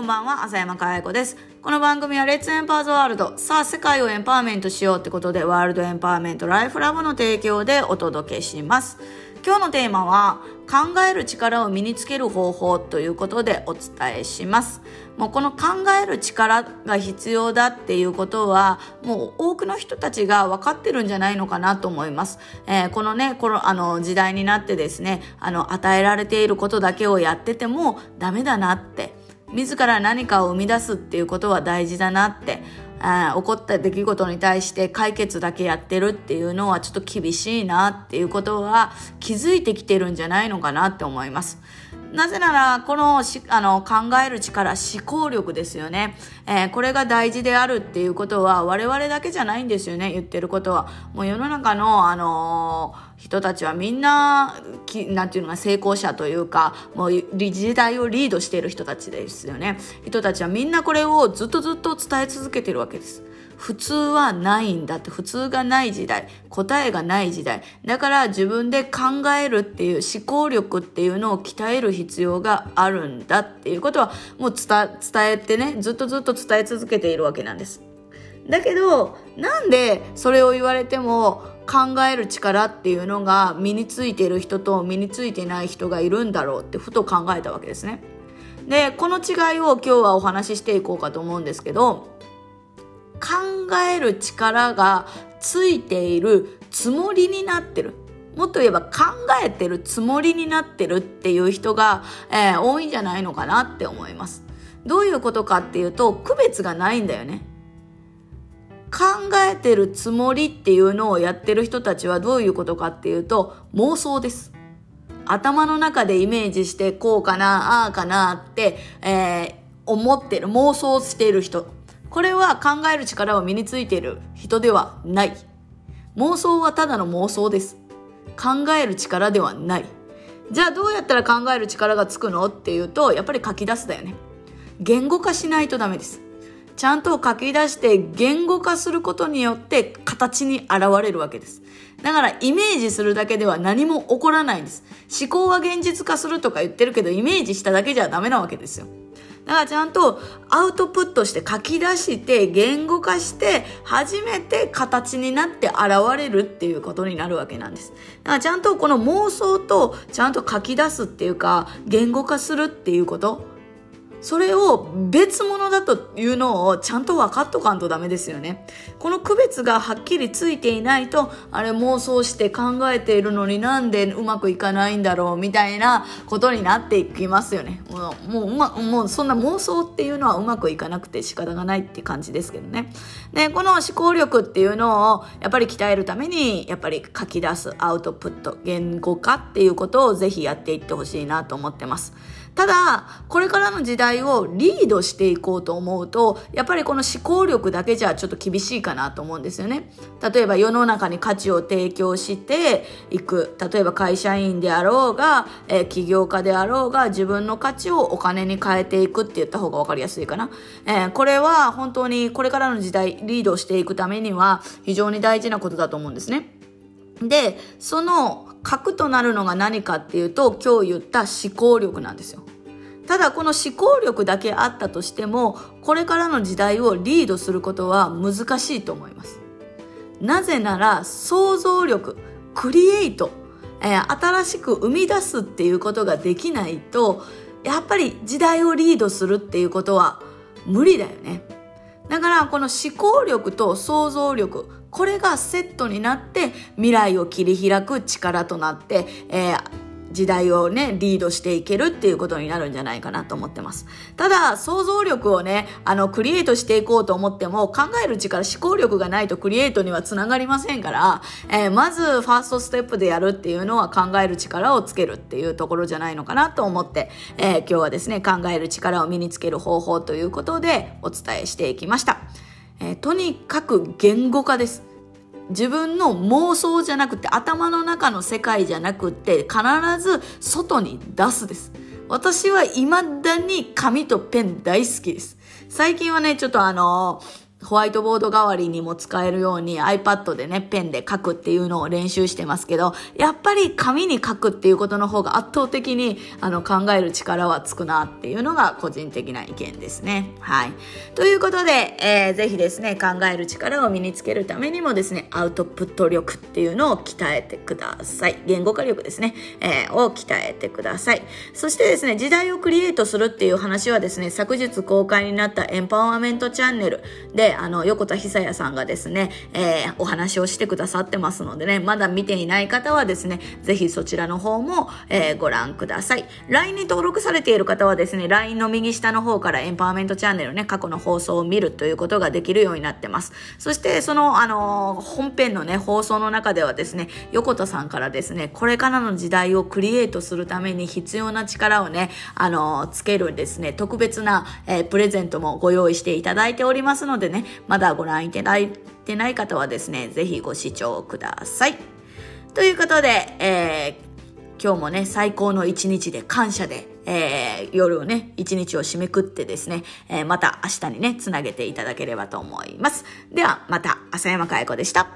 こんばんは、浅山かや子です。この番組はレッツエンパーズワールド。さあ、世界をエンパワーメントしようってことで、ワールドエンパワーメントライフラボの提供でお届けします。今日のテーマは、考える力を身につける方法ということでお伝えします。もうこの考える力が必要だっていうことは、もう多くの人たちが分かってるんじゃないのかなと思います。えー、このね、このあの時代になってですね、あの与えられていることだけをやっててもダメだなって。自ら何かを生み出すっていうことは大事だなってあ起こった出来事に対して解決だけやってるっていうのはちょっと厳しいなっていうことは気づいてきてるんじゃないのかなって思います。なぜなら、このあの考える力、思考力ですよね、えー、これが大事であるっていうことは我々だけじゃないんですよね、言ってることは。もう世の中の、あのー、人たちはみんな、きなんていうのが成功者というか、もう時代をリードしている人たちですよね。人たちはみんなこれをずっとずっと伝え続けているわけです。普通はないんだって、普通がない時代、答えがない時代。だから自分で考えるっていう思考力っていうのを鍛える必要があるんだっていうことはもう伝えてね、ずっとずっと伝え続けているわけなんです。だけど、なんでそれを言われても考える力っていうのが身についている人と身についてない人がいるんだろうってふと考えたわけですね。で、この違いを今日はお話ししていこうかと思うんですけど、考える力がついているつもりになってる。もっと言えば考えてるつもりになってるっていう人が、えー、多いんじゃないのかなって思います。どういうことかっていうと、区別がないんだよね。考えてるつもりっていうのをやってる人たちはどういうことかっていうと、妄想です。頭の中でイメージしてこうかな、ああかなって、えー、思ってる、妄想してる人。これは考える力を身についている人ではない。妄想はただの妄想です。考える力ではない。じゃあどうやったら考える力がつくのっていうと、やっぱり書き出すだよね。言語化しないとダメです。ちゃんと書き出して言語化することによって形に現れるわけです。だからイメージするだけでは何も起こらないんです。思考は現実化するとか言ってるけどイメージしただけじゃダメなわけですよ。だからちゃんとアウトプットして書き出して言語化して初めて形になって現れるっていうことになるわけなんです。だからちゃんとこの妄想とちゃんと書き出すっていうか言語化するっていうことそれを別物だというのをちゃんと分かっとかんとダメですよね。この区別がはっきりついていないと、あれ妄想して考えているのになんでうまくいかないんだろうみたいなことになっていきますよね。もう、もう、ま、もうそんな妄想っていうのはうまくいかなくて仕方がないって感じですけどね。で、この思考力っていうのをやっぱり鍛えるために、やっぱり書き出す、アウトプット、言語化っていうことをぜひやっていってほしいなと思ってます。ただ、これからの時代をリードしていこうと思うと、やっぱりこの思考力だけじゃちょっと厳しいかなと思うんですよね。例えば世の中に価値を提供していく。例えば会社員であろうが、えー、起業家であろうが、自分の価値をお金に変えていくって言った方がわかりやすいかな。えー、これは本当にこれからの時代リードしていくためには非常に大事なことだと思うんですね。で、その核となるのが何かっていうと、今日言った思考力なんですよ。ただこの思考力だけあったとしても、これからの時代をリードすることは難しいと思います。なぜなら、想像力、クリエイト、えー、新しく生み出すっていうことができないと、やっぱり時代をリードするっていうことは無理だよね。だからこの思考力と想像力、これがセットになって未来を切り開く力となって、えー、時代をね、リードしていけるっていうことになるんじゃないかなと思ってます。ただ、想像力をね、あの、クリエイトしていこうと思っても、考える力、思考力がないとクリエイトにはつながりませんから、えー、まず、ファーストステップでやるっていうのは考える力をつけるっていうところじゃないのかなと思って、えー、今日はですね、考える力を身につける方法ということでお伝えしていきました。えー、とにかく言語化です。自分の妄想じゃなくて頭の中の世界じゃなくて必ず外に出すです。私は未だに紙とペン大好きです。最近はね、ちょっとあのホワイトボード代わりにも使えるように iPad でね、ペンで書くっていうのを練習してますけど、やっぱり紙に書くっていうことの方が圧倒的にあの考える力はつくなっていうのが個人的な意見ですね。はい。ということで、えー、ぜひですね、考える力を身につけるためにもですね、アウトプット力っていうのを鍛えてください。言語化力ですね、えー、を鍛えてください。そしてですね、時代をクリエイトするっていう話はですね、昨日公開になったエンパワーメントチャンネルで、あの、横田久也さんがですね、えー、お話をしてくださってますのでね、まだ見ていない方はですね、ぜひそちらの方も、えー、ご覧ください。LINE に登録されている方はですね、LINE の右下の方からエンパワーメントチャンネルね、過去の放送を見るということができるようになってます。そして、その、あのー、本編のね、放送の中ではですね、横田さんからですね、これからの時代をクリエイトするために必要な力をね、あのー、つけるですね、特別な、えー、プレゼントもご用意していただいておりますのでね、まだご覧いただいてない方はですね、ぜひご視聴ください。ということで、えー、今日もね、最高の一日で感謝で、えー、夜をね、一日を締めくってですね、えー、また明日にね、つなげていただければと思います。では、また、浅山かや子でした。